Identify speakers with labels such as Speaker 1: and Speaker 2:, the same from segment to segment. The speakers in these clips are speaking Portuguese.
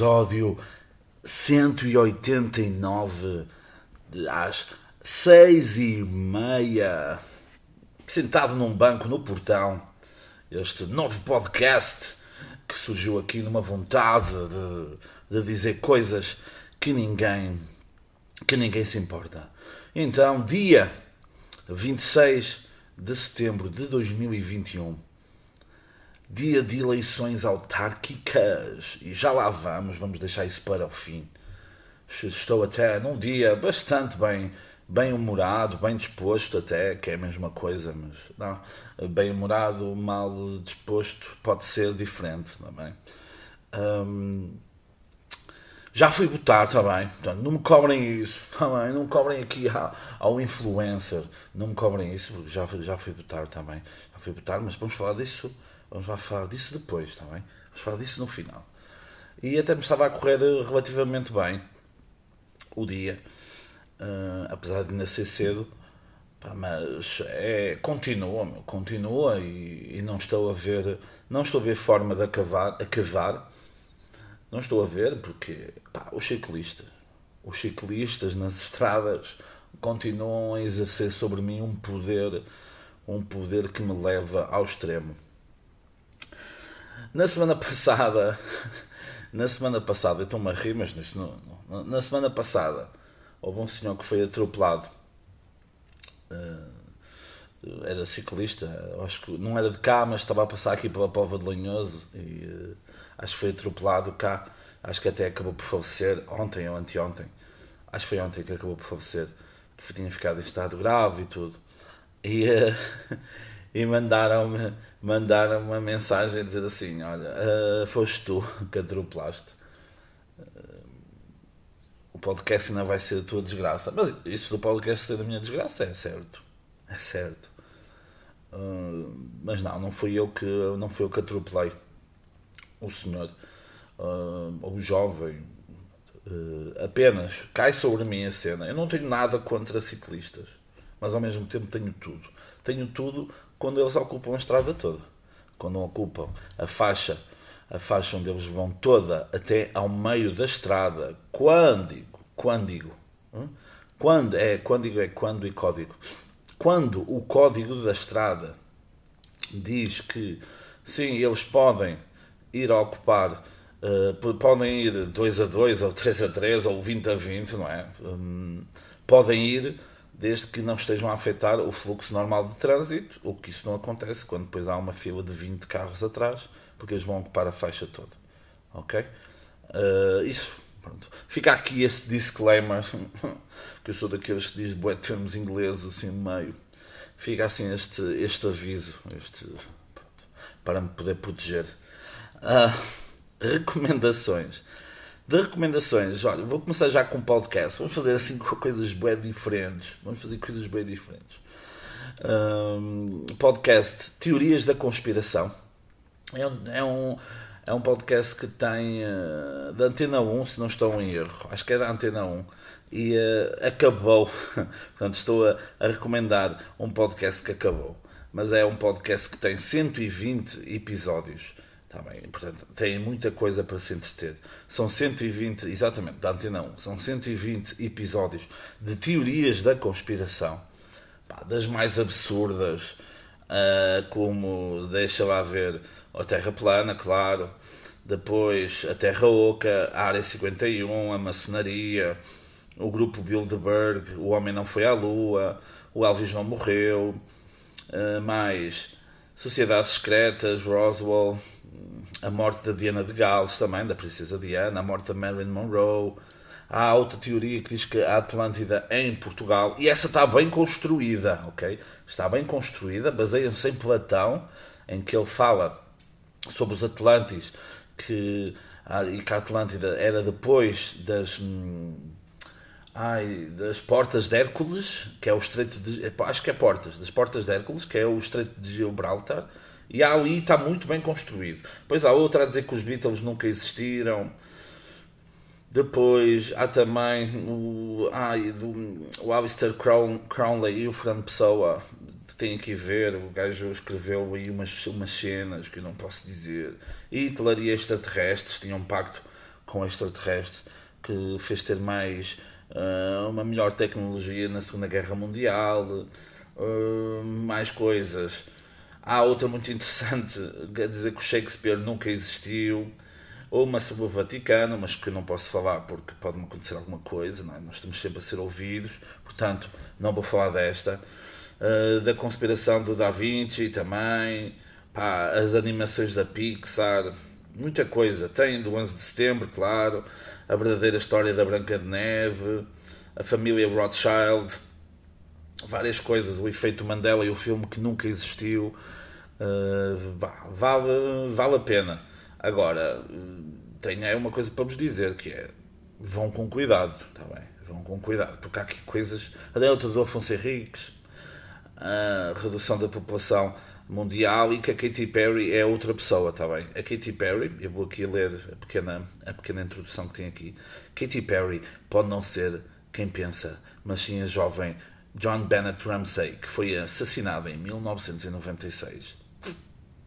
Speaker 1: episódio 189 às seis e meia, sentado num banco no portão, este novo podcast que surgiu aqui numa vontade de, de dizer coisas que ninguém que ninguém se importa. Então, dia 26 de setembro de 2021 dia de eleições autárquicas. E já lá vamos, vamos deixar isso para o fim. Estou até num dia bastante bem, bem humorado, bem disposto até, que é a mesma coisa, mas não, bem humorado, mal disposto pode ser diferente também. Hum, já fui votar também, portanto, não me cobrem isso, também, não me cobrem aqui ao, influencer, não me cobrem isso, já, já fui votar também, já fui votar, mas vamos falar disso Vamos lá falar disso depois, está bem? Vamos falar disso no final. E até me estava a correr relativamente bem o dia, uh, apesar de ainda ser cedo, pá, mas é, continua, meu, continua e, e, não estou a ver, não estou a ver forma de acabar, acabar não estou a ver porque pá, os ciclistas, os ciclistas nas estradas continuam a exercer sobre mim um poder, um poder que me leva ao extremo. Na semana passada, na semana passada, eu estou-me a rir, mas não, não, na semana passada houve um senhor que foi atropelado. Uh, era ciclista, acho que não era de cá, mas estava a passar aqui pela Pova de Lanhoso e uh, acho que foi atropelado cá. Acho que até acabou por falecer ontem ou anteontem. Acho que foi ontem que acabou por falecer. Que tinha ficado em estado grave e tudo. E, uh, e mandaram-me mandaram uma mensagem a dizer assim: Olha, uh, foste tu que atropelaste. Uh, o podcast ainda vai ser a tua desgraça. Mas isso do podcast ser da minha desgraça é certo. É certo. Uh, mas não, não fui eu que não fui eu que atropelei o senhor o jovem apenas cai sobre mim a cena eu não tenho nada contra ciclistas mas ao mesmo tempo tenho tudo tenho tudo quando eles ocupam a estrada toda. Quando ocupam a faixa, a faixa onde eles vão toda até ao meio da estrada. Quando digo, quando digo, hum? quando é, quando digo é quando e código. Quando o código da estrada diz que sim, eles podem ir a ocupar, uh, podem ir 2 a 2 ou 3 a 3 ou 20 a 20, não é? Um, podem ir desde que não estejam a afetar o fluxo normal de trânsito, o que isso não acontece quando depois há uma fila de 20 carros atrás, porque eles vão ocupar a faixa toda. Ok? Uh, isso, pronto. Fica aqui esse disclaimer, que eu sou daqueles que diz bué termos ingleses assim no meio. Fica assim este, este aviso, este, pronto, para me poder proteger. Uh, recomendações de recomendações, olha, vou começar já com um podcast. Vamos fazer assim coisas bem diferentes. Vamos fazer coisas bem diferentes. Um, podcast Teorias da Conspiração. É um, é um, é um podcast que tem uh, da Antena 1, se não estou em erro. Acho que é da Antena 1. E uh, acabou. Portanto, estou a, a recomendar um podcast que acabou. Mas é um podcast que tem 120 episódios Tá bem, portanto, tem muita coisa para se entreter. São 120, exatamente, da Antena 1, são 120 episódios de teorias da conspiração, pá, das mais absurdas, uh, como, deixa lá ver, a Terra plana, claro, depois a Terra Oca, a Área 51, a maçonaria, o grupo Bilderberg, o Homem Não Foi à Lua, o Elvis Não Morreu, uh, mais Sociedades Secretas, Roswell a morte da Diana de Gales também, da princesa Diana, a morte da Marilyn Monroe. Há outra teoria que diz que a Atlântida é em Portugal e essa está bem construída, ok? Está bem construída, baseia-se em Platão, em que ele fala sobre os Atlantes que, ah, e que a Atlântida era depois das, hum, ai, das portas de Hércules, que é o estreito de. Acho que é portas, das portas de Hércules, que é o estreito de Gibraltar e ali está muito bem construído. Depois há outra a dizer que os Beatles nunca existiram. Depois há também o, ai, do, o Alistair Crown, Crownley e o Fernando Pessoa. Tem que ver, o gajo escreveu aí umas, umas cenas que eu não posso dizer. Hitler e extraterrestres tinham um pacto com extraterrestres que fez ter mais uh, uma melhor tecnologia na Segunda Guerra Mundial, uh, mais coisas. Há outra muito interessante, quer dizer que o Shakespeare nunca existiu, ou uma sobre o Vaticano, mas que eu não posso falar porque pode-me acontecer alguma coisa, é? nós estamos sempre a ser ouvidos, portanto não vou falar desta. Uh, da conspiração do Da Vinci também, pá, as animações da Pixar, muita coisa. Tem do 11 de setembro, claro, a verdadeira história da Branca de Neve, a família Rothschild, várias coisas, o efeito Mandela e o filme que nunca existiu. Uh, vale, vale a pena. Agora, tenho é uma coisa para vos dizer que é vão com cuidado, está bem? Vão com cuidado, porque há aqui coisas. A delta do Afonso Henriques, a redução da população mundial e que a Katy Perry é outra pessoa, está bem? A Katy Perry, eu vou aqui ler a pequena, a pequena introdução que tem aqui. Katy Perry pode não ser quem pensa, mas sim a jovem John Bennett Ramsey, que foi assassinada em 1996.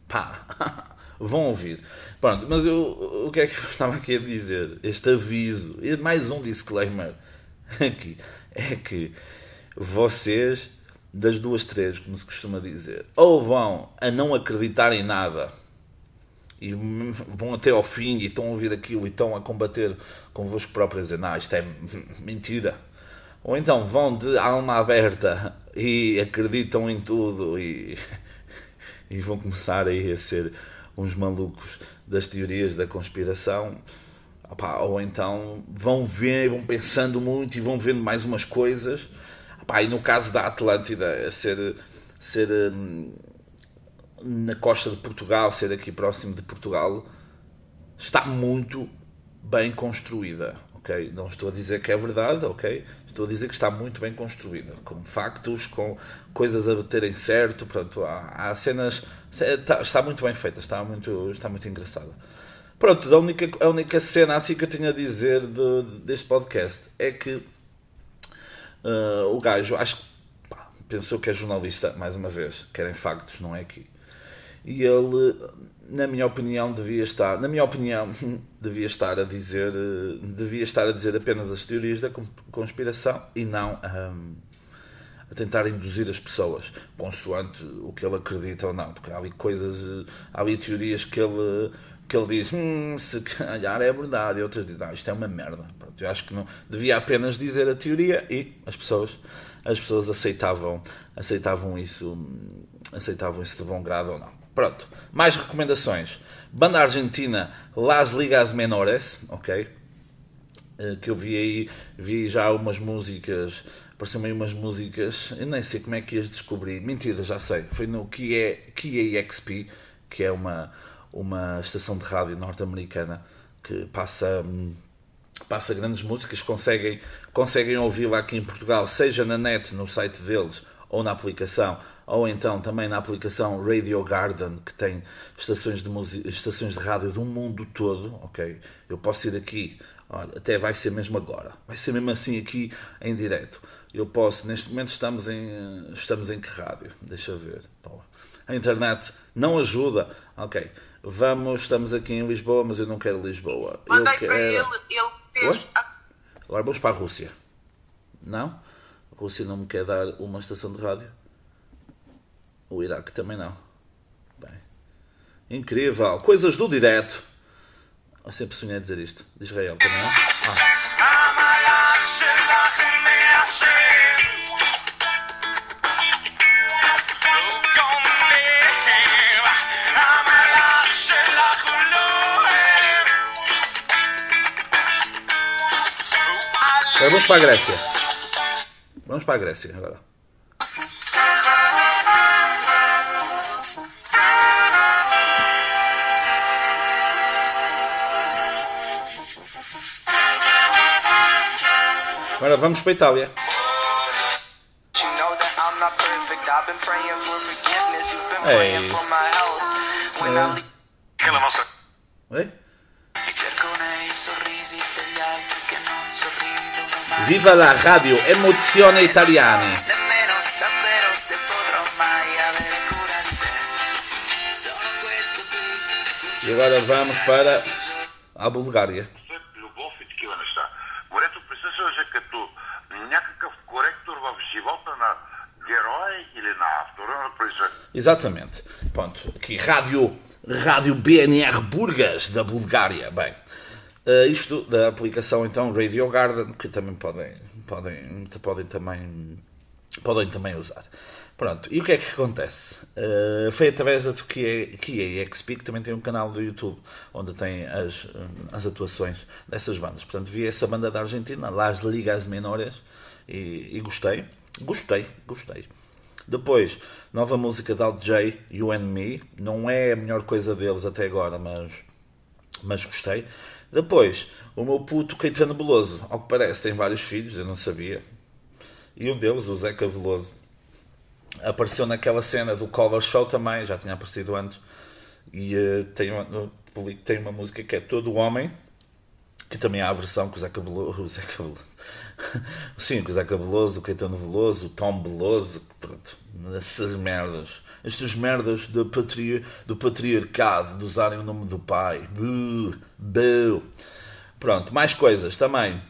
Speaker 1: Pá! Vão ouvir. Pronto, mas eu, o que é que eu estava aqui a dizer? Este aviso, mais um disclaimer aqui, é que vocês das duas três, como se costuma dizer, ou vão a não acreditar em nada e vão até ao fim e estão a ouvir aquilo e estão a combater convosco próprio a dizer, não, isto é mentira. Ou então vão de alma aberta e acreditam em tudo e, e vão começar aí a ser uns malucos das teorias da conspiração. ou então vão ver, vão pensando muito e vão vendo mais umas coisas Pá, e no caso da Atlântida, ser, ser hum, na costa de Portugal, ser aqui próximo de Portugal, está muito bem construída. Ok? Não estou a dizer que é verdade, ok? Estou a dizer que está muito bem construída, com factos, com coisas a baterem certo. Pronto, há, há cenas. Está, está, muito bem feita, está muito, está muito engraçada. Pronto, a única, a única cena assim que eu tenho a dizer de, deste podcast é que Uh, o gajo, acho que pensou que é jornalista, mais uma vez, querem factos, não é aqui. E ele, na minha opinião, devia estar, na minha opinião, devia estar a dizer, devia estar a dizer apenas as teorias da conspiração e não um, a tentar induzir as pessoas, consoante o que ele acredita ou não, porque há ali coisas, há ali teorias que ele que ele diz, hum, se calhar é verdade, e outras dizem, ah, isto é uma merda. Pronto, eu acho que não devia apenas dizer a teoria e as pessoas, as pessoas aceitavam, aceitavam isso, aceitavam isso de bom grado ou não. Pronto, mais recomendações. Banda argentina Las Ligas Menores, ok? Eh, que eu vi aí, vi já umas músicas, apareceram aí umas músicas, eu nem sei como é que as descobri, mentira, já sei, foi no Kia, Kia EXP, que é uma uma estação de rádio norte-americana que passa passa grandes músicas, conseguem, conseguem ouvi-la aqui em Portugal, seja na net, no site deles, ou na aplicação, ou então também na aplicação Radio Garden, que tem estações de, estações de rádio do mundo todo, ok? Eu posso ir aqui, olha, até vai ser mesmo agora, vai ser mesmo assim aqui em direto. Eu posso, neste momento estamos em, estamos em que rádio? Deixa ver. A internet não ajuda, ok? Vamos, estamos aqui em Lisboa, mas eu não quero Lisboa.
Speaker 2: Mandei
Speaker 1: eu
Speaker 2: quero... para ele, ele fez.
Speaker 1: Agora vamos para a Rússia. Não? A Rússia não me quer dar uma estação de rádio. O Iraque também não. Bem. Incrível. Coisas do direto. Eu sempre sonhei dizer isto. De Israel também não? Ah. Agora vamos para a Grécia. Vamos para a Grécia agora. Agora vamos para a Itália. Ei. É. Oi? Viva la radio Emozione Italiani. E agora vamos para a Bulgária. Exatamente. Pronto, aqui Rádio, Rádio BNR Burgas, da Bulgária. Bem, uh, isto da aplicação então Radio Garden, que também podem, podem, podem, também, podem também usar. Pronto, e o que é que acontece? Uh, foi através da Kia, Kia XP, que também tem um canal do YouTube, onde tem as, as atuações dessas bandas. Portanto, vi essa banda da Argentina, Las Ligas Menores, e, e gostei. Gostei, gostei. Depois, nova música da J, You and Me. Não é a melhor coisa deles até agora, mas, mas gostei. Depois, o meu puto Caetano Veloso. Ao que parece, tem vários filhos, eu não sabia. E um deles, o Zeca Veloso, apareceu naquela cena do Cover Show também, já tinha aparecido antes. E uh, tem, uma, tem uma música que é Todo Homem, que também há a versão com o Zeca Veloso. O Zeca Veloso Sim, o Zé Cabeloso, o Caetano Veloso, o Tom Beloso, pronto, essas merdas. Estas merdas do, patri... do patriarcado, de usarem o nome do pai. Buh. Pronto, mais coisas também.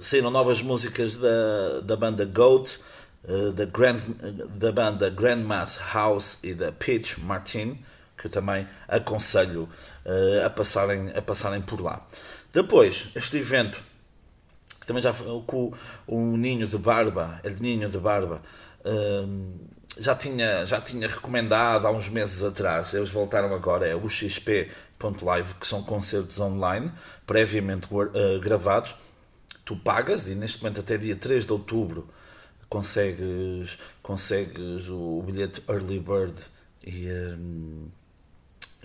Speaker 1: Saíram novas músicas da, da banda Goat, uh, da, Grand, da banda Grandma's House e da Peach Martin, que eu também aconselho uh, a, passarem, a passarem por lá. Depois, este evento também já com o Ninho de Barba, El Ninho de Barba, hum, já tinha, já tinha recomendado há uns meses atrás, eles voltaram agora, é o XP.live, que são concertos online, previamente uh, gravados. Tu pagas e neste momento até dia 3 de outubro consegues, consegues o, bilhete Early Bird e, um,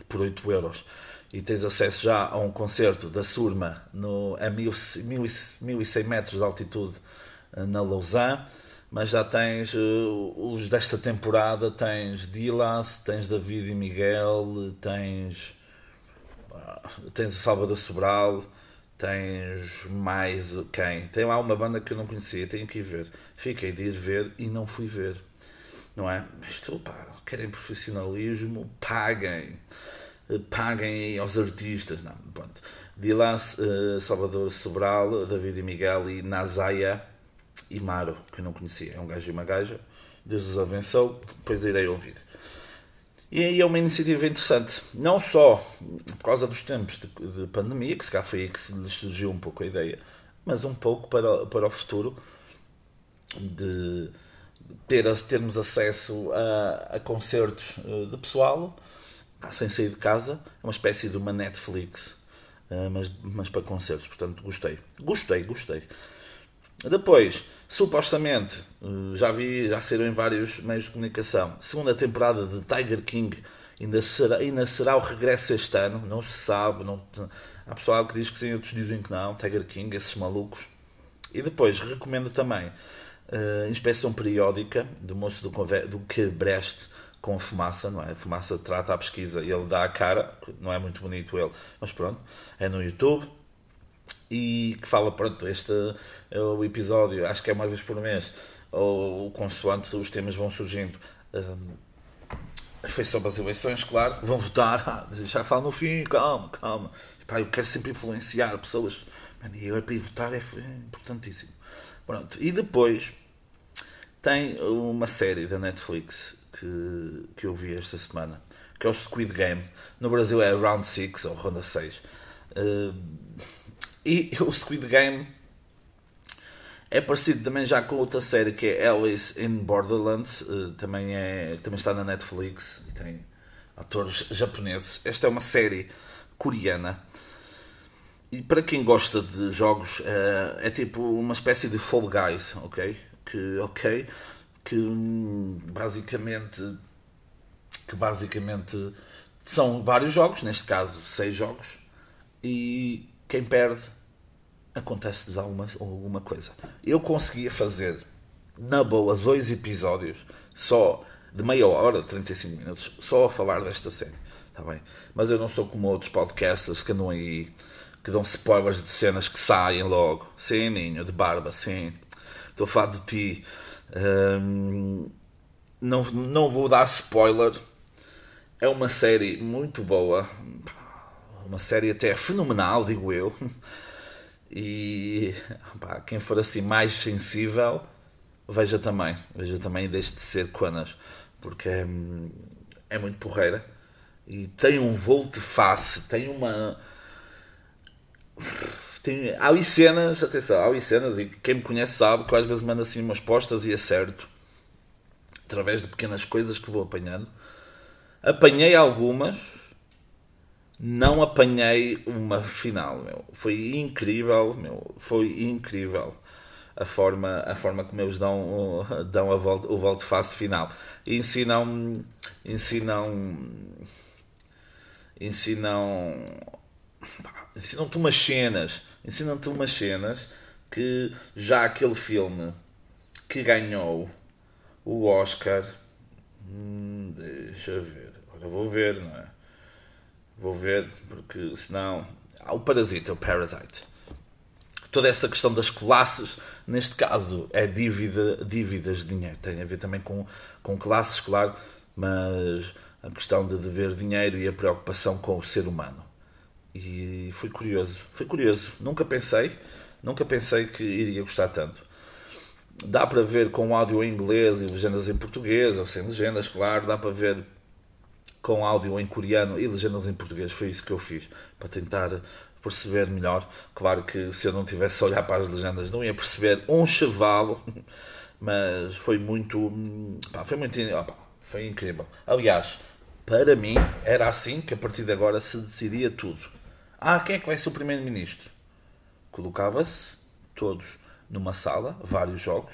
Speaker 1: por 8 euros e tens acesso já a um concerto da Surma no, a 1100 metros de altitude eh, na Lausanne, mas já tens uh, os desta temporada, tens Dilas, tens David e Miguel, tens, uh, tens o Salvador Sobral, tens mais quem? Tem lá uma banda que eu não conhecia, tenho que ir ver. Fiquei de ir ver e não fui ver. Não é? Mas tu, pá, querem profissionalismo, paguem. Eh, paguem aos artistas. Não, pronto. Dilas, uh, Salvador Sobral, David e Miguel e Nazaya e Maro, que eu não conhecia. É um gajo e uma gaja. Deus os abençoe, depois irei ouvir. E aí é uma iniciativa interessante, não só por causa dos tempos de, de pandemia, que se calhar foi aí que se lhes surgiu um pouco a ideia, mas um pouco para, para o futuro de ter, termos acesso a, a concertos eh, de pessoal sem sair de casa, é uma espécie de uma Netflix, eh, mas, mas para concertos, portanto gostei. Gostei, gostei. Depois, supostamente, eh, já vi, já saíram em vários meios de comunicação, segunda temporada de Tiger King ainda será, ainda será o regresso este ano, não se sabe, não, há pessoal que diz que sim, outros dizem que não, Tiger King, esses malucos. E depois, recomendo também uh, Inspeção Periódica, do moço do, do que Brest, com fumaça, não é? A fumaça trata a pesquisa e ele dá a cara, não é muito bonito ele, mas pronto, é no YouTube e que fala, pronto, este é o episódio, acho que é uma vez por mês, ou consoante os temas vão surgindo. Um, foi sobre as eleições, claro, vão votar, ah, já falo no fim, calma, calma. Pá, eu quero sempre influenciar pessoas, e eu para ir votar é importantíssimo. Pronto, e depois tem uma série da Netflix que, que eu vi esta semana, que é o Squid Game. No Brasil é Round 6 ou Ronda 6. Uh, e o Squid Game é parecido também já com outra série que é Alice in Borderlands, uh, também, é, também está na Netflix e tem atores japoneses. Esta é uma série coreana. E para quem gosta de jogos, uh, é tipo uma espécie de Fall Guys, ok? Que, ok, que basicamente que basicamente são vários jogos, neste caso seis jogos, e quem perde acontece-lhes alguma, alguma coisa. Eu conseguia fazer na boa dois episódios só de meia hora, 35 minutos, só a falar desta série. Tá bem? Mas eu não sou como outros podcasters que andam aí que dão spoilers de cenas que saem logo. Sim, Ninho, de barba, sim. Estou a falar de ti. Um, não, não vou dar spoiler. É uma série muito boa. Uma série até fenomenal, digo eu. E pá, quem for assim mais sensível, veja também. Veja também deixe de ser conas. porque é, é muito porreira e tem um volte-face, tem uma. Tem, há ali cenas, atenção, há ali cenas, e quem me conhece sabe que eu às vezes mando assim umas postas e acerto através de pequenas coisas que vou apanhando. Apanhei algumas, não apanhei uma final, meu. Foi incrível, meu. Foi incrível a forma, a forma como eles dão, dão a volta, o volte face final. E ensinam, ensinam, ensinam, ensinam-te umas cenas, ensinam-te umas cenas que já aquele filme que ganhou o Oscar, hum, deixa ver, agora vou ver, não é? Vou ver, porque senão. Ah, o Parasita, o Parasite. Toda essa questão das classes, neste caso, é dívida, dívidas de dinheiro. Tem a ver também com, com classes, claro, mas a questão de dever dinheiro e a preocupação com o ser humano. E foi curioso, foi curioso. Nunca pensei, nunca pensei que iria gostar tanto. Dá para ver com áudio em inglês e legendas em português, ou sem legendas, claro. Dá para ver com áudio em coreano e legendas em português. Foi isso que eu fiz, para tentar perceber melhor. Claro que se eu não tivesse a olhar para as legendas não ia perceber um chavalo, mas foi muito. Pá, foi muito. Opa, foi incrível. Aliás, para mim era assim que a partir de agora se decidia tudo. Ah, quem é que vai ser o primeiro-ministro? Colocava-se todos numa sala, vários jogos,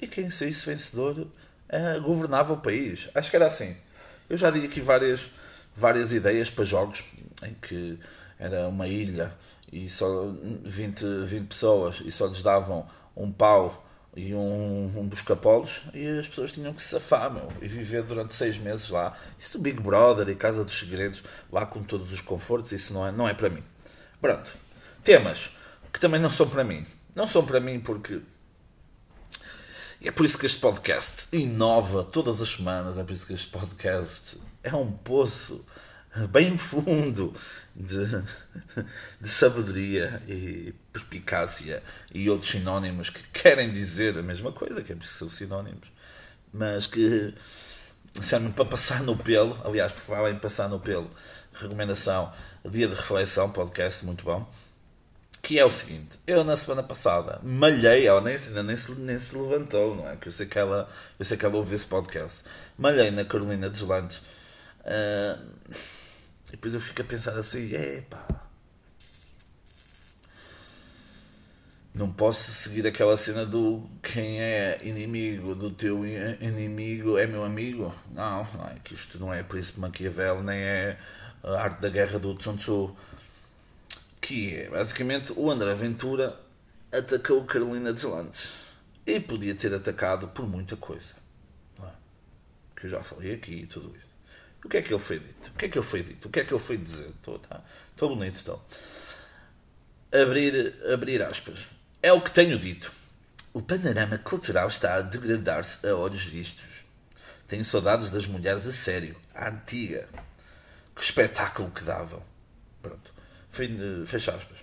Speaker 1: e quem saísse vencedor eh, governava o país. Acho que era assim. Eu já dei aqui várias, várias ideias para jogos em que era uma ilha e só 20, 20 pessoas e só lhes davam um pau e um, um busca-polos e as pessoas tinham que se safar meu, e viver durante seis meses lá. Isso do Big Brother e Casa dos Segredos, lá com todos os confortos, isso não é, não é para mim. Pronto. Temas que também não são para mim. Não são para mim porque e é por isso que este podcast inova todas as semanas, é por isso que este podcast é um poço bem fundo de, de sabedoria e perspicácia e outros sinónimos que querem dizer a mesma coisa, que é preciso ser sinónimos, mas que servem para passar no pelo. Aliás, por falar em passar no pelo, recomendação: Dia de Reflexão, podcast, muito bom que é o seguinte, eu na semana passada malhei, ela nem, ainda nem se, nem se levantou, não é? Que eu sei que ela, eu sei que ela ouve esse podcast. Malhei na Carolina dos Landes. Uh, e depois eu fico a pensar assim, epá. Não posso seguir aquela cena do quem é inimigo do teu inimigo é meu amigo. Não, não é que isto não é Príncipe Maquiavel, nem é a arte da guerra do Sun Tzu que é basicamente o André Ventura atacou Carolina Deslandes e podia ter atacado por muita coisa é? que eu já falei aqui e tudo isso. O que é que ele foi dito? O que é que ele foi dito? O que é que ele foi dizer? Estou tá, bonito, estou. Abrir, abrir aspas. É o que tenho dito. O panorama cultural está a degradar-se a olhos vistos. Tenho saudades das mulheres a sério, a antiga. Que espetáculo que davam. Pronto. Fecha aspas.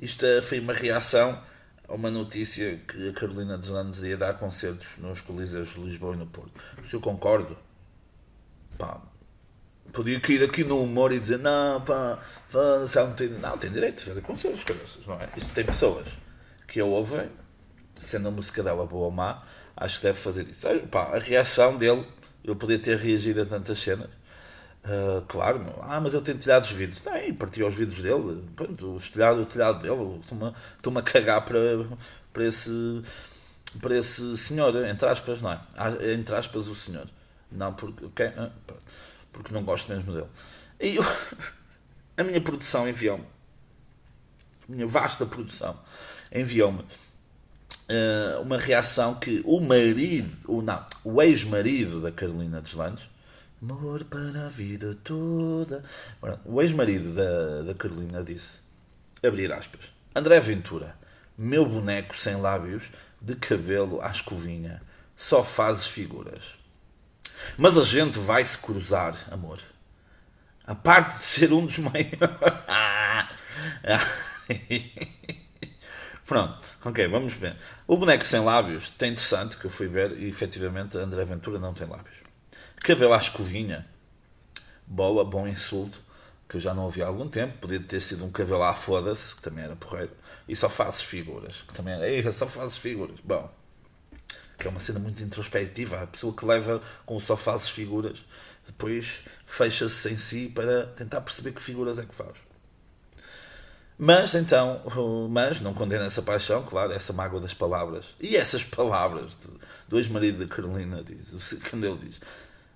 Speaker 1: Isto foi uma reação a uma notícia que a Carolina dos Landes ia dar concertos nos Coliseus de Lisboa e no Porto. Se eu concordo, pá, podia cair aqui no humor e dizer: não, pá, não tem. Não, tem direito de fazer concertos, não é? Isso tem pessoas que a ouvem, sendo a música dela boa ou má, acho que deve fazer isso. Pá, a reação dele, eu podia ter reagido a tantas cenas Uh, claro, meu. ah, mas ele tem telhados de vidros. Tem, partiu os vidros dele. Pronto, o telhado, o telhado dele. Estou-me a cagar para, para, esse, para esse senhor, entre aspas, não é? Ah, entre aspas, o senhor. Não, porque, ah, porque não gosto mesmo dele. E eu, a minha produção enviou-me, a minha vasta produção enviou-me uh, uma reação que o marido, ou não, o ex-marido da Carolina Deslandes Amor para a vida toda. O ex-marido da, da Carolina disse: abrir aspas. André Ventura, meu boneco sem lábios, de cabelo à escovinha, só fazes figuras. Mas a gente vai se cruzar, amor. A parte de ser um dos maiores. Pronto, ok, vamos ver. O boneco sem lábios, tem interessante que eu fui ver e efetivamente André Ventura não tem lábios. Cabelo à escovinha, boa, bom insulto, que eu já não ouvi há algum tempo. Podia ter sido um cabelo à foda-se, que também era porreiro. E só fazes figuras, que também era, só fazes figuras. Bom, que é uma cena muito introspectiva. A pessoa que leva com o só fazes figuras, depois fecha-se em si para tentar perceber que figuras é que faz. Mas então, mas não condena essa paixão, claro, essa mágoa das palavras. E essas palavras do ex-marido da Carolina diz, quando ele diz,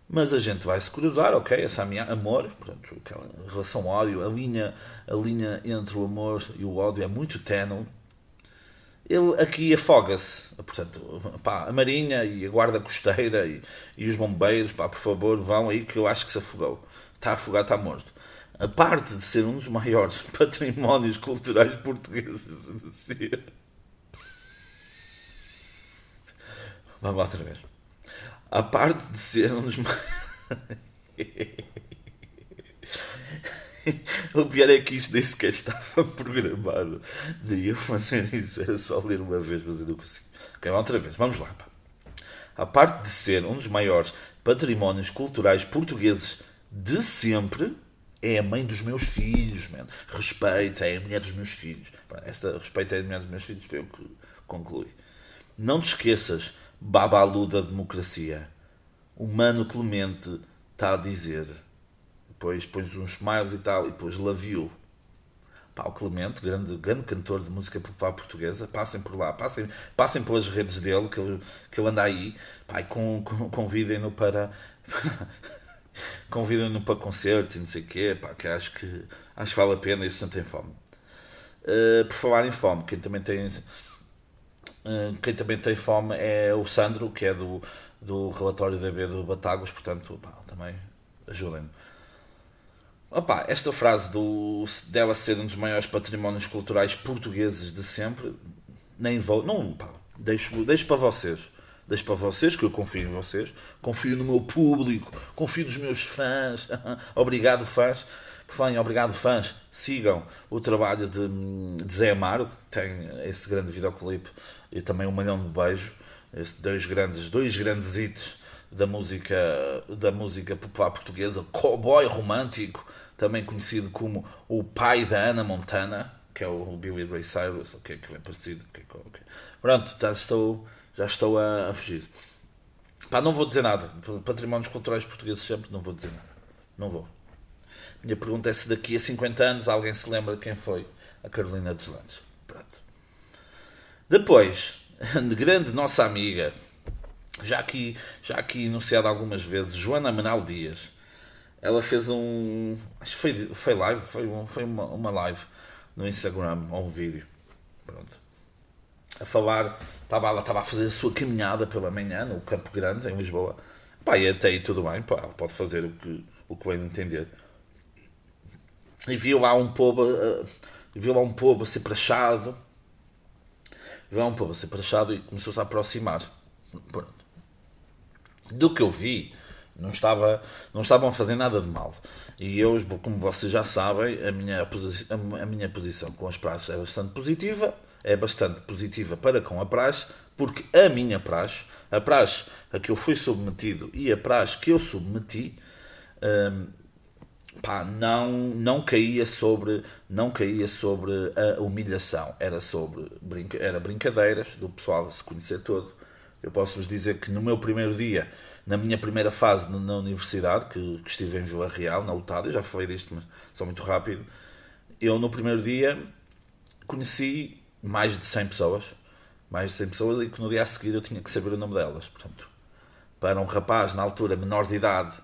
Speaker 1: mas a gente vai se cruzar, ok, essa minha amor, portanto, aquela relação ódio, a linha, a linha entre o amor e o ódio é muito tenue. Ele aqui afoga-se, portanto, pá, a marinha e a guarda costeira e, e os bombeiros, pá, por favor, vão aí que eu acho que se afogou. Está afogado, está morto a parte de ser um dos maiores patrimónios culturais portugueses ser. Vamos lá outra vez. A parte de ser um dos O pior é que isto nem sequer estava programado de eu fazer isso, era só ler uma vez, mas eu não consigo. Ok, outra vez, vamos lá. A parte de ser um dos maiores patrimónios culturais portugueses de sempre é a mãe dos meus filhos, respeita, é a mulher dos meus filhos. Esta respeita é a mulher dos meus filhos, foi o que conclui. Não te esqueças, babalu da democracia. O Mano Clemente está a dizer. Depois pões uns smiles e tal, e depois laviu. Pá, o Clemente, grande, grande cantor de música popular portuguesa, passem por lá, passem, passem pelas redes dele, que ele, que ele anda aí, pá, convidem-no para convidam-no para concertos e não sei o quê, pá, que acho que, acho que vale a pena isso não tem fome. Uh, por falar em fome, quem também tem uh, quem também tem fome é o Sandro, que é do, do relatório DB do Batagos, portanto, pá, também ajudem-me. Opa, esta frase do, dela ser um dos maiores patrimónios culturais portugueses de sempre, nem vou, não, pá, deixo, deixo para vocês deixo para vocês, que eu confio em vocês, confio no meu público, confio nos meus fãs. obrigado, fãs. Por falar em obrigado, fãs, sigam o trabalho de, de Zé Amaro, que tem esse grande videoclipe e também um milhão de beijos. Esses dois grandes, dois grandes hits da música, da música popular portuguesa, cowboy romântico, também conhecido como o pai da Ana Montana, que é o Billy Ray Cyrus, ok, que vem parecido. Okay, okay. Pronto, já estou já estou a, a fugir. Pá, não vou dizer nada. Patrimónios culturais portugueses sempre não vou dizer nada. Não vou. Minha pergunta é se daqui a 50 anos alguém se lembra quem foi a Carolina dos Landes. Pronto. Depois, grande nossa amiga, já aqui, já aqui enunciada algumas vezes, Joana Manal Dias. Ela fez um. Acho que foi, foi live, foi, um, foi uma, uma live no Instagram, ou um vídeo. Pronto a falar, estava, ela estava a fazer a sua caminhada pela manhã no Campo Grande, em Lisboa. Pá, e até aí tudo bem, pá, pode fazer o que, o que bem entender. E viu lá um povo, uh, viu lá um povo a ser prachado, viu lá um povo a ser prachado e começou-se a aproximar. Pronto. Do que eu vi, não, estava, não estavam a fazer nada de mal. E eu, como vocês já sabem, a minha, a minha posição com as praças é bastante positiva é bastante positiva para com a praxe, porque a minha praxe, a praxe a que eu fui submetido e a praxe que eu submeti, hum, pá, não, não caía sobre não caía sobre a humilhação, era sobre era brincadeiras do pessoal se conhecer todo. Eu posso vos dizer que no meu primeiro dia, na minha primeira fase na, universidade, que, que, estive em Vila Real, na UTAD, eu já falei disto, mas só muito rápido, eu no primeiro dia conheci mais de 100 pessoas, mais de 100 pessoas, e que no dia a seguir eu tinha que saber o nome delas. Portanto, para um rapaz na altura menor de idade,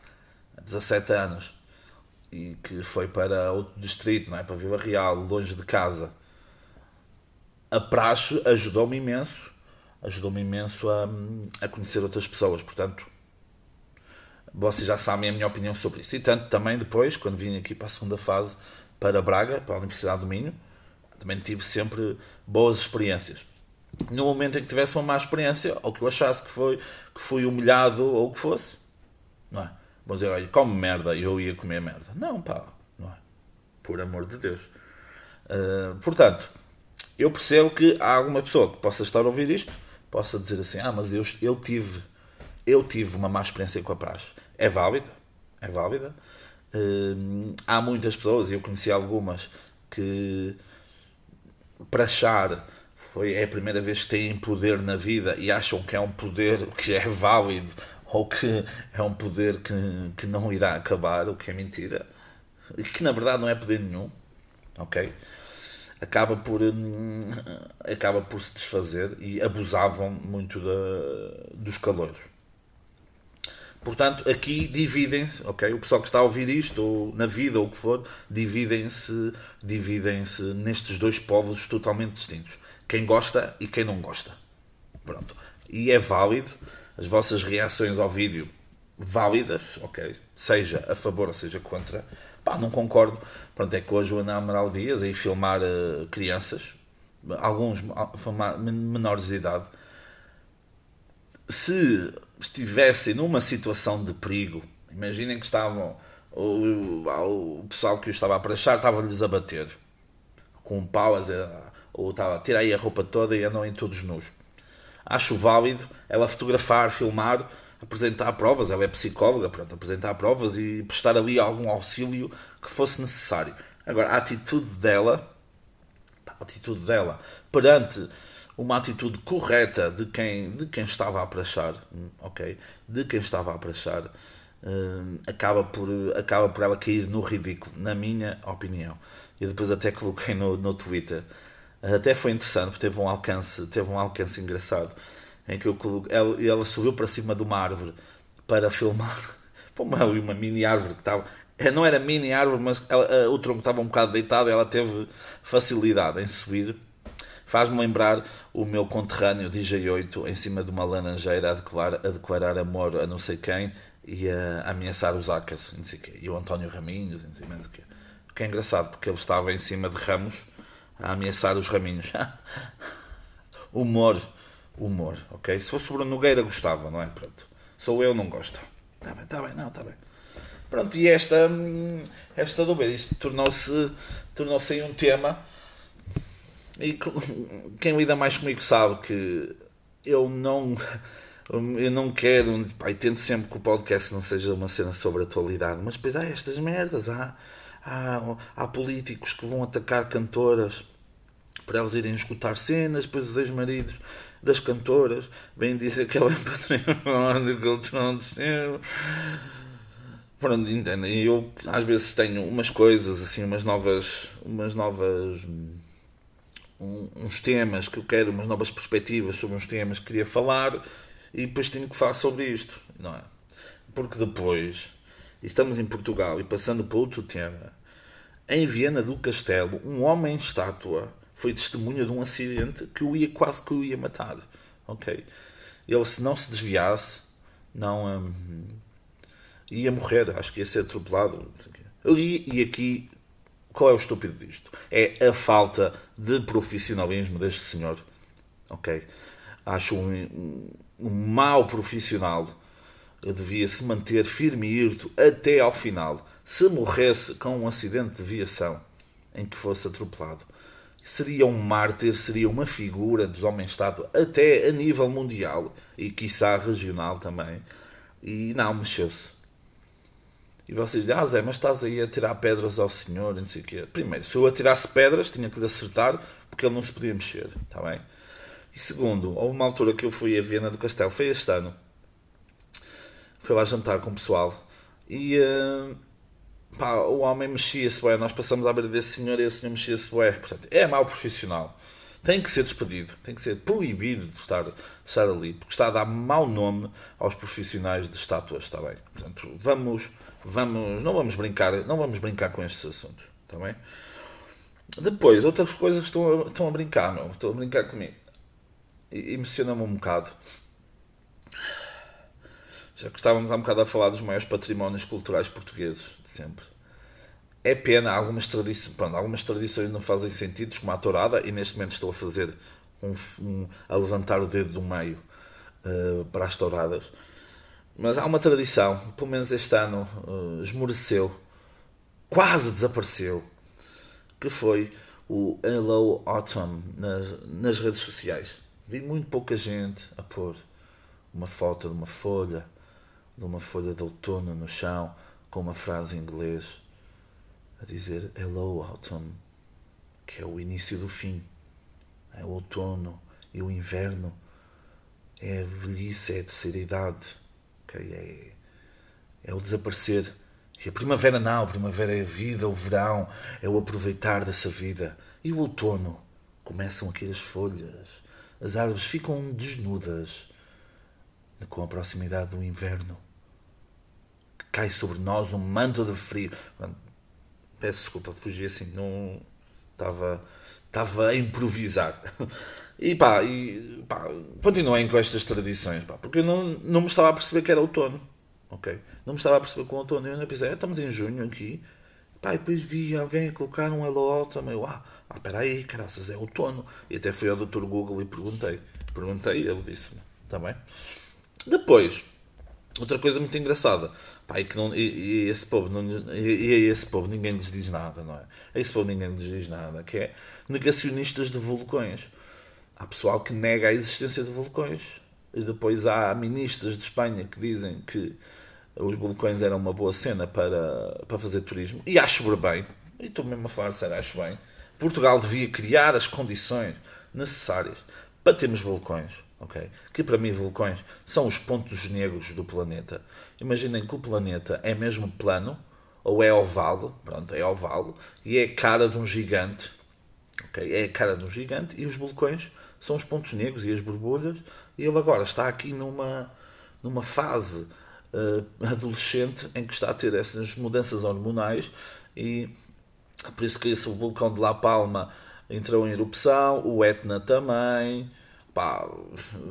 Speaker 1: 17 anos, e que foi para outro distrito, não é? para Vila Real, longe de casa, a praxe ajudou-me imenso, ajudou-me imenso a, a conhecer outras pessoas. Portanto, vocês já sabem a minha opinião sobre isso. E tanto também depois, quando vim aqui para a segunda fase, para Braga, para a Universidade do Minho, também tive sempre boas experiências. No momento em que tivesse uma má experiência, ou que eu achasse que, foi, que fui humilhado ou o que fosse, não é? Vou dizer, olha, come merda eu ia comer merda. Não, pá, não é? Por amor de Deus. Uh, portanto, eu percebo que há alguma pessoa que possa estar a ouvir isto, possa dizer assim, ah, mas eu, eu tive eu tive uma má experiência com a praxe. É válida, é válida. Uh, há muitas pessoas, e eu conheci algumas, que prachar foi, é a primeira vez que têm poder na vida e acham que é um poder que é válido ou que é um poder que, que não irá acabar, o que é mentira. Que na verdade não é poder nenhum. Ok? Acaba por, hum, acaba por se desfazer e abusavam muito da, dos calores. Portanto, aqui dividem-se, ok? O pessoal que está a ouvir isto, ou na vida, ou o que for, dividem-se dividem-se nestes dois povos totalmente distintos. Quem gosta e quem não gosta. Pronto. E é válido as vossas reações ao vídeo válidas, ok? Seja a favor ou seja contra. Pá, não concordo. Pronto, é que hoje o Ana Amaral Dias aí filmar uh, crianças, alguns menores de idade, se estivessem numa situação de perigo, imaginem que estavam, o, o pessoal que os estava a prachar estava-lhes a bater com um pau, a dizer, ou estava tirar aí a roupa toda e andam em todos nus. Acho válido ela fotografar, filmar, apresentar provas, ela é psicóloga, pronto, apresentar provas e prestar ali algum auxílio que fosse necessário. Agora, a atitude dela, a atitude dela perante uma atitude correta de quem, de quem estava a prachar, ok? De quem estava a prachar, uh, acaba, por, acaba por ela cair no ridículo, na minha opinião. E depois até coloquei no, no Twitter. Até foi interessante, teve um alcance, teve um alcance engraçado, em que eu ela, ela subiu para cima de uma árvore para filmar, uma, uma mini árvore que estava, é, não era mini árvore, mas ela, o tronco estava um bocado deitado, ela teve facilidade em subir Faz-me lembrar o meu conterrâneo DJ8 em cima de uma laranjeira a declarar, a declarar amor a não sei quem e a, ameaçar os Acas, não sei quê. E o António Raminhos, não sei mais o quê. O que é engraçado, porque ele estava em cima de ramos a ameaçar os raminhos. humor, humor, ok? Se fosse sobre Nogueira gostava, não é? Pronto. Sou eu, não gosto. Está bem, está bem, não, está bem. Pronto, e esta, hum, esta dúvida, isto tornou-se tornou aí um tema e quem lida mais comigo sabe que eu não eu não quero pá, tento sempre que o podcast não seja uma cena sobre atualidade mas depois há estas merdas há, há, há políticos que vão atacar cantoras para elas irem escutar cenas depois os ex-maridos das cantoras vêm dizer que ela é património cultural de cima pronto, entendem? eu às vezes tenho umas coisas assim umas novas umas novas um, uns temas que eu quero, umas novas perspectivas sobre uns temas que queria falar e depois tenho que falar sobre isto, não é? Porque depois, estamos em Portugal e passando para outro tema, em Viena do Castelo, um homem em estátua foi testemunha de um acidente que o ia quase que o ia matar, ok? Ele se não se desviasse, não hum, ia morrer, acho que ia ser atropelado. E, e aqui qual é o estúpido disto? É a falta de profissionalismo deste senhor. Ok? Acho um, um, um mau profissional. Devia se manter firme e irto até ao final. Se morresse com um acidente de viação em que fosse atropelado, seria um mártir, seria uma figura dos homens-estado até a nível mundial e, quiçá, regional também. E não, mexeu-se e vocês dizem, ah Zé, mas estás aí a tirar pedras ao senhor, não sei o quê. Primeiro, se eu atirasse pedras, tinha que lhe acertar, porque ele não se podia mexer, está bem? E segundo, houve uma altura que eu fui a Viena do Castelo, foi este ano. Fui lá jantar com o pessoal. E uh, pá, o homem mexia-se bem. Nós passamos à beira desse senhor e o senhor mexia-se bem. Portanto, é mau profissional. Tem que ser despedido. Tem que ser proibido de estar, de estar ali. Porque está a dar mau nome aos profissionais de estátuas, está bem? Portanto, vamos vamos, não vamos brincar, não vamos brincar com estes assuntos, está bem? Depois, outras coisas que estão a, estão a brincar, meu, estão a brincar comigo. Emociona-me um bocado. Já que estávamos há um bocado a falar dos maiores patrimónios culturais portugueses de sempre. É pena, algumas tradições, pronto, algumas tradições não fazem sentido, como a tourada, e neste momento estou a fazer um, um a levantar o dedo do meio uh, para as touradas mas há uma tradição, pelo menos este ano uh, esmoreceu, quase desapareceu, que foi o Hello Autumn nas, nas redes sociais. Vi muito pouca gente a pôr uma foto de uma folha, de uma folha de outono no chão, com uma frase em inglês a dizer Hello Autumn, que é o início do fim. É o outono e o inverno. É a velhice, é a terceira idade. Okay? É, é o desaparecer. E a primavera não, a primavera é a vida, o verão é o aproveitar dessa vida. E o outono? Começam a cair as folhas, as árvores ficam desnudas com a proximidade do inverno. Cai sobre nós um manto de frio. Peço desculpa, fugi assim, não estava, estava a improvisar. E pá, e, pá continuem com estas tradições, pá, porque eu não, não me estava a perceber que era outono. Ok? Não me estava a perceber com outono. Eu ainda pensei, ah, estamos em junho aqui. Pá, e depois vi alguém a colocar um Autumn. Eu, ah, ah, peraí, caraças, é outono. E até fui ao Dr. Google e perguntei. Perguntei e ele disse-me. Está bem? Depois, outra coisa muito engraçada. Pá, e, que não, e, e esse povo não, e, esse povo ninguém lhes diz nada, não é? A esse povo ninguém lhes diz nada. Que é negacionistas de vulcões. Há pessoal que nega a existência de vulcões. E depois há ministras de Espanha que dizem que os vulcões eram uma boa cena para, para fazer turismo. E acho bem. E estou mesmo a falar sério, acho bem. Portugal devia criar as condições necessárias para termos vulcões. Okay? Que para mim vulcões são os pontos negros do planeta. Imaginem que o planeta é mesmo plano, ou é oval, pronto, é oval, e é a cara de um gigante. Okay? É a cara de um gigante, e os vulcões são os pontos negros e as borbulhas, e ele agora está aqui numa, numa fase uh, adolescente em que está a ter essas mudanças hormonais, e por isso que esse vulcão de La Palma entrou em erupção, o Etna também, pá,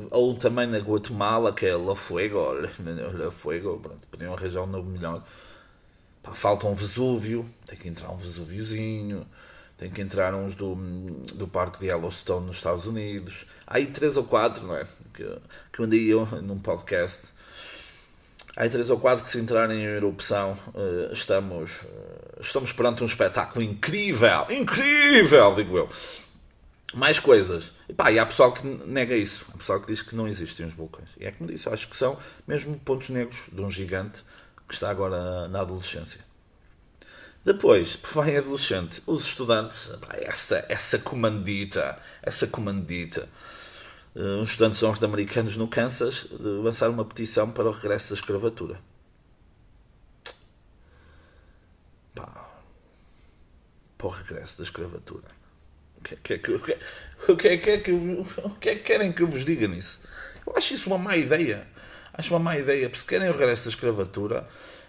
Speaker 1: ou também na Guatemala, que é La Fuego, La Fuego, pronto, podiam arranjar um novo melhor. Pá, falta um Vesúvio, tem que entrar um Vesúviozinho. Tem que entrar uns do, do Parque de Yellowstone nos Estados Unidos. Há aí três ou quatro, não é? Que, que um dia eu, num podcast, há aí três ou quatro que se entrarem em erupção, uh, estamos, uh, estamos perante um espetáculo incrível. Incrível, digo eu. Mais coisas. E, pá, e há pessoal que nega isso. Há pessoal que diz que não existem os vulcões. E é como disse, eu acho que são mesmo pontos negros de um gigante que está agora na adolescência. Depois, por falar em adolescente, os estudantes, essa, essa comandita, essa comandita, uh, estudantes norte-americanos no Kansas lançaram uma petição para o regresso da escravatura. Pá, para o regresso da escravatura. O que, que, que, o que, que, que, o que é que querem que eu vos diga nisso? Eu acho isso uma má ideia. Acho uma má ideia, porque se querem o regresso da escravatura,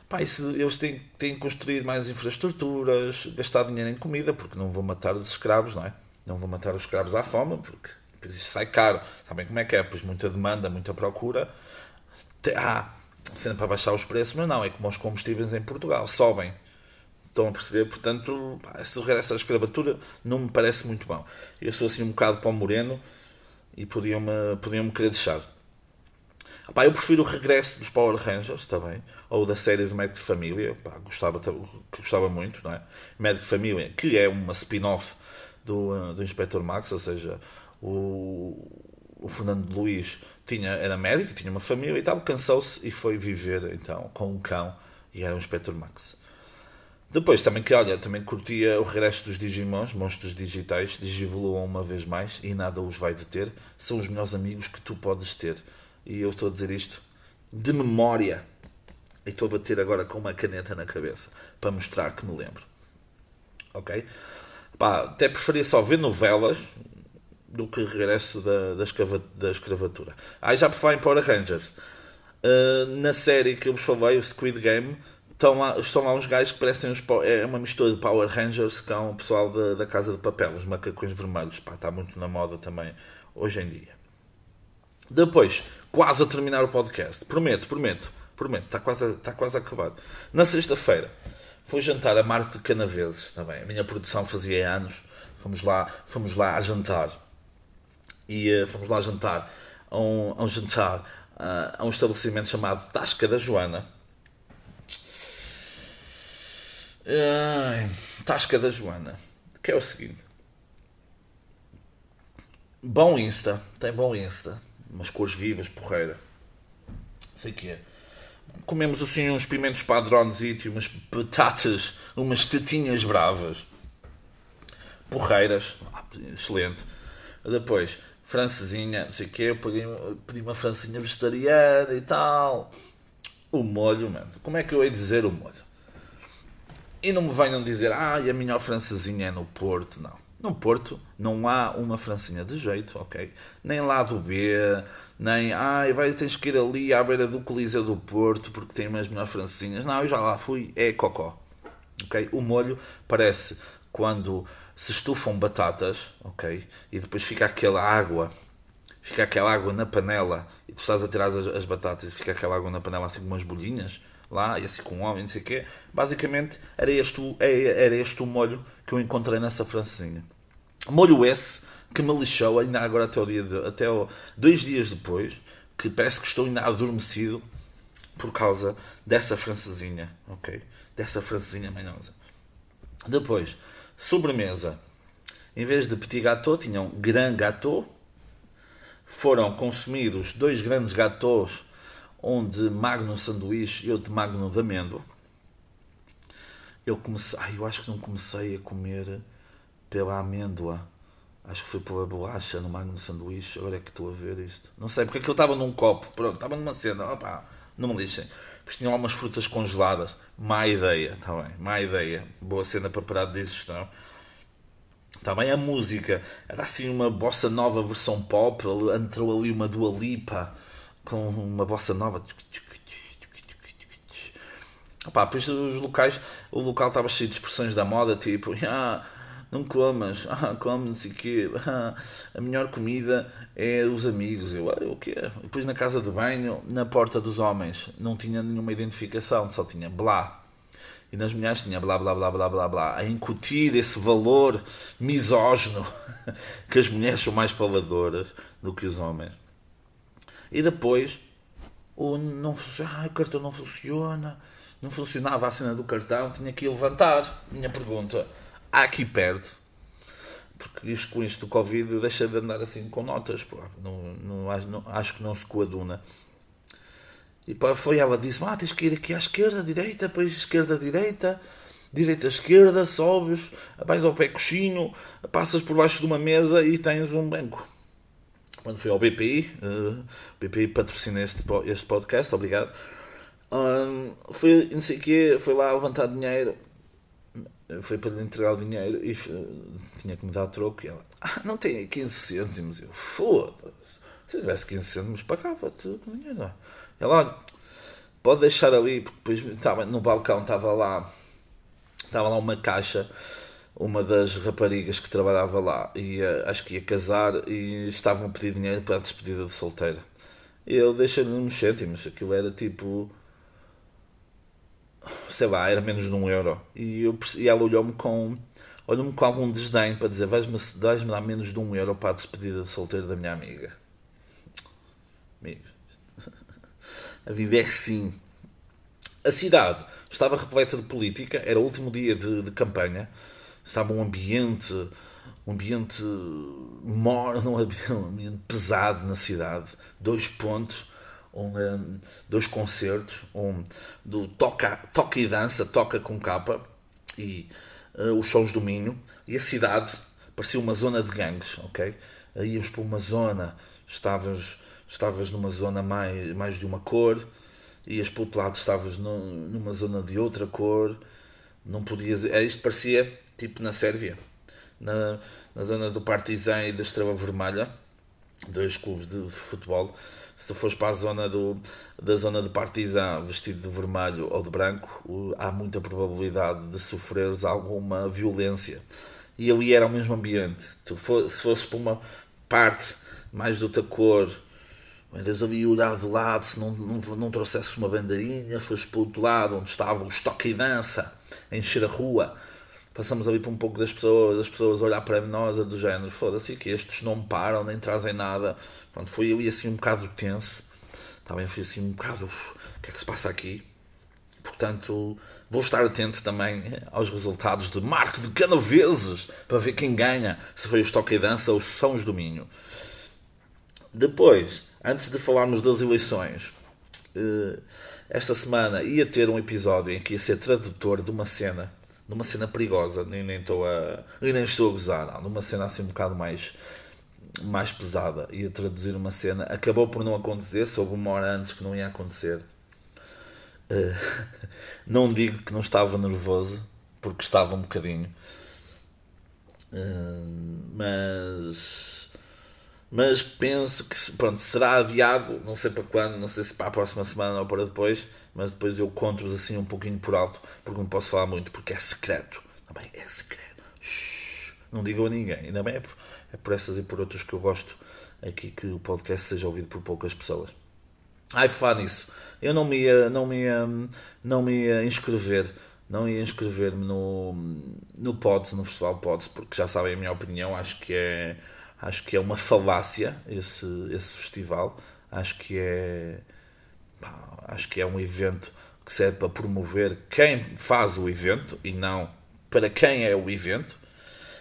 Speaker 1: Pá, eles têm, têm que construir mais infraestruturas, gastar dinheiro em comida, porque não vão matar os escravos, não é? Não vão matar os escravos à fome, porque isso sai caro. Sabem como é que é? Pois muita demanda, muita procura. Ah, sendo para baixar os preços, mas não, é como os combustíveis em Portugal, sobem. Estão a perceber? Portanto, esse regresso à escravatura não me parece muito bom. Eu sou assim um bocado para o moreno e podiam-me podiam -me querer deixar. Pá, eu prefiro o regresso dos Power Rangers também, ou da série de Médico de Família, gostava, que gostava muito, não é? Médico de Família, que é uma spin-off do, eh, do Inspector Max, ou seja, o, o Fernando Luís tinha, era médico, tinha uma família e tal, cansou-se e foi viver então com um cão e era o Inspector Max. Depois também que olha, também curtia o regresso dos Digimons, monstros digitais, digivoluam uma vez mais e nada os vai deter, são os melhores amigos que tu podes ter e eu estou a dizer isto de memória. E estou a bater agora com uma caneta na cabeça para mostrar que me lembro. Ok? Pá, até preferia só ver novelas do que regresso da, da, da escravatura. Ah, já por falar em Power Rangers. Uh, na série que eu vos falei, o Squid Game, estão lá, estão lá uns gajos que parecem uns, é uma mistura de Power Rangers com o pessoal da, da Casa de Papel, os macacões vermelhos. Pá, está muito na moda também hoje em dia. Depois, quase a terminar o podcast. Prometo, prometo, prometo. Está quase, está quase a acabar. Na sexta-feira, fui jantar a Marco de Canaveses. Bem? A minha produção fazia anos. Fomos lá, fomos lá a jantar. E uh, fomos lá a jantar a um, a um jantar uh, a um estabelecimento chamado Tasca da Joana. Uh, Tasca da Joana. Que é o seguinte. bom Insta, tem bom Insta, umas cores vivas, porreira. Sei que é. Comemos assim uns pimentos padrões e umas batatas, umas tetinhas bravas. Porreiras, ah, excelente. Depois, francesinha, não sei o quê, eu pedi, pedi uma francesinha vegetariana e tal. O molho, mano. Como é que eu ia dizer o molho? E não me venham dizer, ah, a melhor francesinha é no Porto. Não. No Porto não há uma francinha de jeito, ok? Nem lado B, nem, ah, vai, tens que ir ali à beira do Coliseu do Porto porque tem umas melhores francesinhas. Não, eu já lá fui, é cocó. Ok? O molho parece quando se estufam batatas, ok? E depois fica aquela água, fica aquela água na panela e tu estás a tirar as, as batatas e fica aquela água na panela assim com umas bolhinhas lá e assim com homem, não sei o quê. Basicamente era este, era este o molho que eu encontrei nessa francesinha. Molho esse que me lixou ainda agora até o dia de, até o, dois dias depois, que parece que estou ainda adormecido por causa dessa francesinha, ok? Dessa francesinha manhosa. Depois, Sobremesa. Em vez de petit gâteau, tinham grand gâteau. Foram consumidos dois grandes gâteaux, um de magno sanduíche e outro de magno de amêndoa. Eu comecei, ai, eu acho que não comecei a comer pela amêndoa. Acho que foi pela bolacha no magno sanduíche. Agora é que estou a ver isto. Não sei, porque aquilo estava num copo. Pronto, estava numa cena. Opa, não me lixem. Depois tinham lá umas frutas congeladas. Má ideia, está bem, má ideia. Boa cena para parar de digestão. Também a música. Era assim uma bossa nova versão pop. Entrou ali uma Dua Lipa com uma bossa nova. Opa, depois os locais, o local estava cheio de expressões da moda, tipo, ah, não comas, ah, come não sei o quê, ah, a melhor comida é os amigos. Eu, ah, o quê? Depois na casa de banho, na porta dos homens, não tinha nenhuma identificação, só tinha blá. E nas mulheres tinha blá blá blá blá blá blá, a incutir esse valor misógino que as mulheres são mais faladoras do que os homens. E depois, o, não, ah, o cartão não funciona, não funcionava a cena do cartão, tinha que levantar. Minha pergunta aqui perto, porque isto, com isto do Covid deixa de andar assim com notas. Não, não, não, acho que não se coaduna. E pá, foi ela disse: ah, tens que ir aqui à esquerda, direita, depois esquerda, direita, direita, esquerda, sobes, vais ao pé coxinho, passas por baixo de uma mesa e tens um banco. Quando fui ao BPI, uh, eh, BPI patrocina este, este podcast, obrigado. Um, foi, não sei quê, foi lá levantar dinheiro foi para lhe entregar o dinheiro e uh, tinha que me dar troco. E ela, ah, não tem 15 cêntimos. Eu, foda-se. Se tivesse 15 cêntimos, pagava-te o dinheiro. Ela, olha, pode deixar ali, porque depois estava, no balcão estava lá, estava lá uma caixa, uma das raparigas que trabalhava lá, uh, acho que ia casar e estavam a pedir dinheiro para a despedida de solteira. Eu deixei-lhe uns cêntimos, aquilo era tipo sei lá, era menos de um euro. E, eu, e ela olhou-me com, olhou-me com algum desdém para dizer: vais-me vais -me dar menos de um euro para a despedida de solteiro da minha amiga. Amigos, a vida é assim. A cidade estava repleta de política, era o último dia de, de campanha, estava um ambiente, um ambiente morno, um ambiente pesado na cidade, dois pontos um, dois concertos, um do toca, toca e dança, toca com capa e uh, os shows do Minho e a cidade parecia uma zona de gangues, ok? Aí íamos para uma zona, estavas, estavas numa zona mais, mais de uma cor, ias para o outro lado, estavas no, numa zona de outra cor, não podias. É, isto parecia tipo na Sérvia, na, na zona do Partizan e da Estrela Vermelha, dois clubes de futebol se tu fores para a zona do, da zona de Partizan vestido de vermelho ou de branco, há muita probabilidade de sofreres alguma violência. E ali era o mesmo ambiente. Tu for, se fosses para uma parte mais de outra cor, andas ali olhar de lado, se não, não, não trouxesse uma bandeirinha, fores para o outro lado, onde estava o estoque e dança, a encher a rua, passamos ali para um pouco das pessoas, as pessoas olhar para nós do género, foda-se que estes não param, nem trazem nada. Pronto, foi ali assim um bocado tenso. Também foi assim um bocado, o que é que se passa aqui? Portanto, vou estar atento também aos resultados de Marco de Canoveses para ver quem ganha, se foi o Estoque e Dança ou São os Domínio. Depois, antes de falarmos das eleições, eh, esta semana ia ter um episódio em que ia ser tradutor de uma cena, de uma cena perigosa, nem, nem, estou, a, nem estou a gozar, não, de uma cena assim um bocado mais, mais pesada. Ia traduzir uma cena, acabou por não acontecer, soube uma hora antes que não ia acontecer. Uh, não digo que não estava nervoso, porque estava um bocadinho. Uh, mas mas penso que pronto, será adiado, não sei para quando, não sei se para a próxima semana ou para depois, mas depois eu conto-vos assim um pouquinho por alto, porque não posso falar muito, porque é secreto. Também é secreto. Shhh, não digam a ninguém. Ainda bem é por, é por essas e por outras que eu gosto aqui que o podcast seja ouvido por poucas pessoas. Ai, por falar nisso, eu não me ia, não me ia, não me ia inscrever, não ia inscrever-me no, no Pods, no Festival Pods, porque já sabem a minha opinião, acho que é Acho que é uma falácia esse, esse festival. Acho que é acho que é um evento que serve para promover quem faz o evento e não para quem é o evento.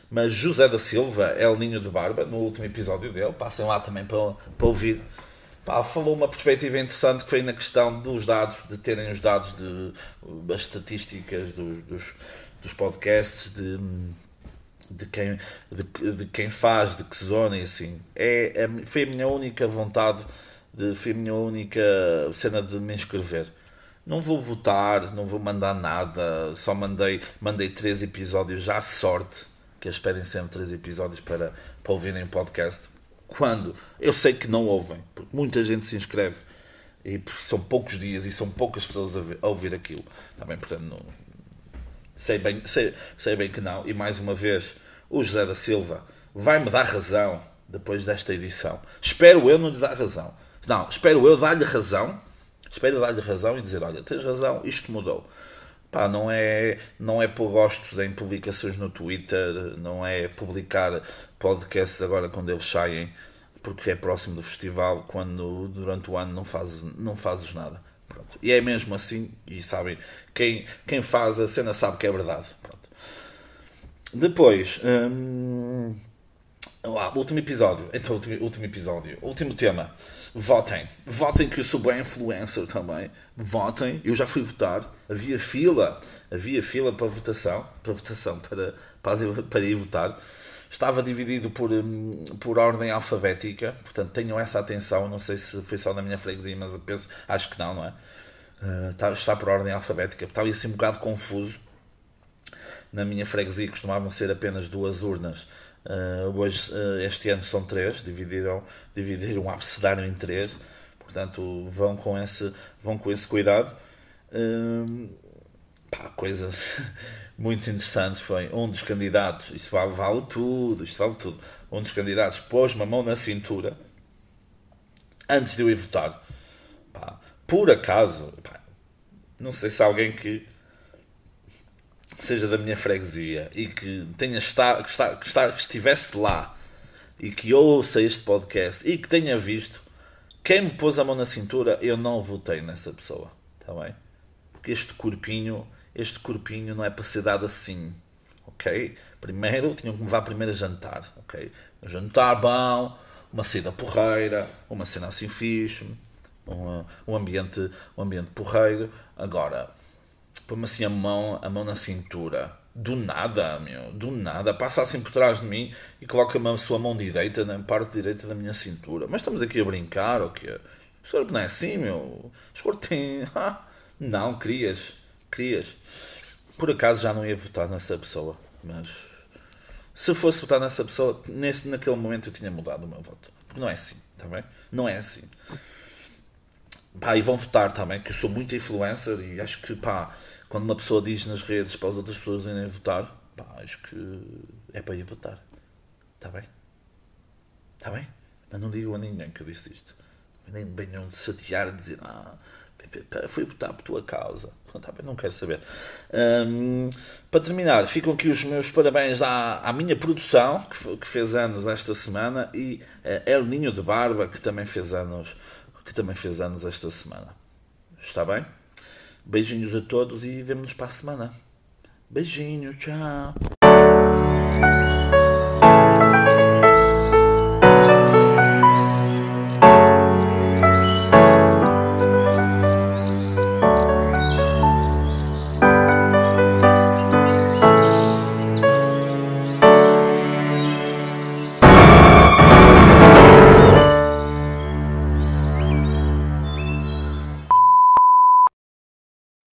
Speaker 1: Mas José da Silva, El Ninho de Barba, no último episódio dele, passem lá também para, para ouvir. Pá, falou uma perspectiva interessante que foi na questão dos dados, de terem os dados de as estatísticas dos, dos, dos podcasts, de de quem, de, de, quem faz, de que zona e assim. É, é, foi a minha única vontade, de, foi a minha única cena de me inscrever. Não vou votar, não vou mandar nada, só mandei, mandei três episódios já à sorte, que eles pedem sempre três episódios para, para ouvirem o podcast. Quando eu sei que não ouvem, porque muita gente se inscreve e são poucos dias e são poucas pessoas a, ver, a ouvir aquilo. Também, portanto, não, sei, bem, sei, sei bem que não. E mais uma vez, o José da Silva vai-me dar razão depois desta edição. Espero eu não lhe dar razão. Não, espero eu dar-lhe razão. Espero dar-lhe razão e dizer: olha, tens razão, isto mudou. Pá, não é, não é por gostos em publicações no Twitter, não é publicar podcasts agora quando eles saem, porque é próximo do festival, quando durante o ano não fazes, não fazes nada. Pronto. E é mesmo assim, e sabem, quem, quem faz a cena sabe que é verdade. Pronto. Depois, hum, lá, último episódio. Então, último, último episódio. Último tema. Votem. Votem que eu sou bem influencer também. Votem. Eu já fui votar. Havia fila. Havia fila para votação. Para votação. Para, para, para ir votar. Estava dividido por, hum, por ordem alfabética. Portanto, tenham essa atenção. Não sei se foi só na minha freguesia, mas penso, acho que não, não é? Uh, está, está por ordem alfabética. Estava assim um bocado confuso na minha freguesia costumavam ser apenas duas urnas. Uh, hoje, uh, este ano são três, dividiram, dividiram o abecedário em três, portanto vão com esse, vão com esse cuidado. Uh, pá, coisas muito interessantes foi um dos candidatos, isto vale, vale tudo, isto vale tudo. Um dos candidatos pôs-me a mão na cintura antes de eu ir votar. Pá, por acaso, pá, não sei se alguém que seja da minha freguesia e que tenha estado, que, está, que, está, que estivesse lá e que ouça este podcast e que tenha visto quem me pôs a mão na cintura, eu não votei nessa pessoa. Está bem? Porque este corpinho, este corpinho não é para ser dado assim. Ok? Primeiro tinham que me levar primeiro a jantar. Ok? Jantar bom, uma saída porreira, uma cena assim fixe, um, um, ambiente, um ambiente porreiro. Agora, põe-me assim a mão, a mão na cintura. Do nada, meu, do nada. Passa assim por trás de mim e coloca-me a sua mão direita na parte direita da minha cintura. Mas estamos aqui a brincar, ou quê? O senhor não é assim, meu? O senhor tem... Ah, não, querias. Querias. Por acaso já não ia votar nessa pessoa, mas... Se fosse votar nessa pessoa, nesse, naquele momento eu tinha mudado o meu voto. Porque não é assim, está bem? Não é assim. Pá, e vão votar também, que eu sou muito influencer e acho que, pá, quando uma pessoa diz nas redes para as outras pessoas irem votar, pá, acho que é para ir votar. Está bem? Está bem? Mas não digo a ninguém que eu disse isto. Nem venham de chatear e dizer, ah, fui votar por tua causa. Tá não quero saber. Um, para terminar, ficam aqui os meus parabéns à, à minha produção, que, que, fez anos esta semana, e a El Ninho de Barba, que também fez anos que também fez anos esta semana. Está bem? Beijinhos a todos e vemo-nos para a semana. Beijinho, tchau.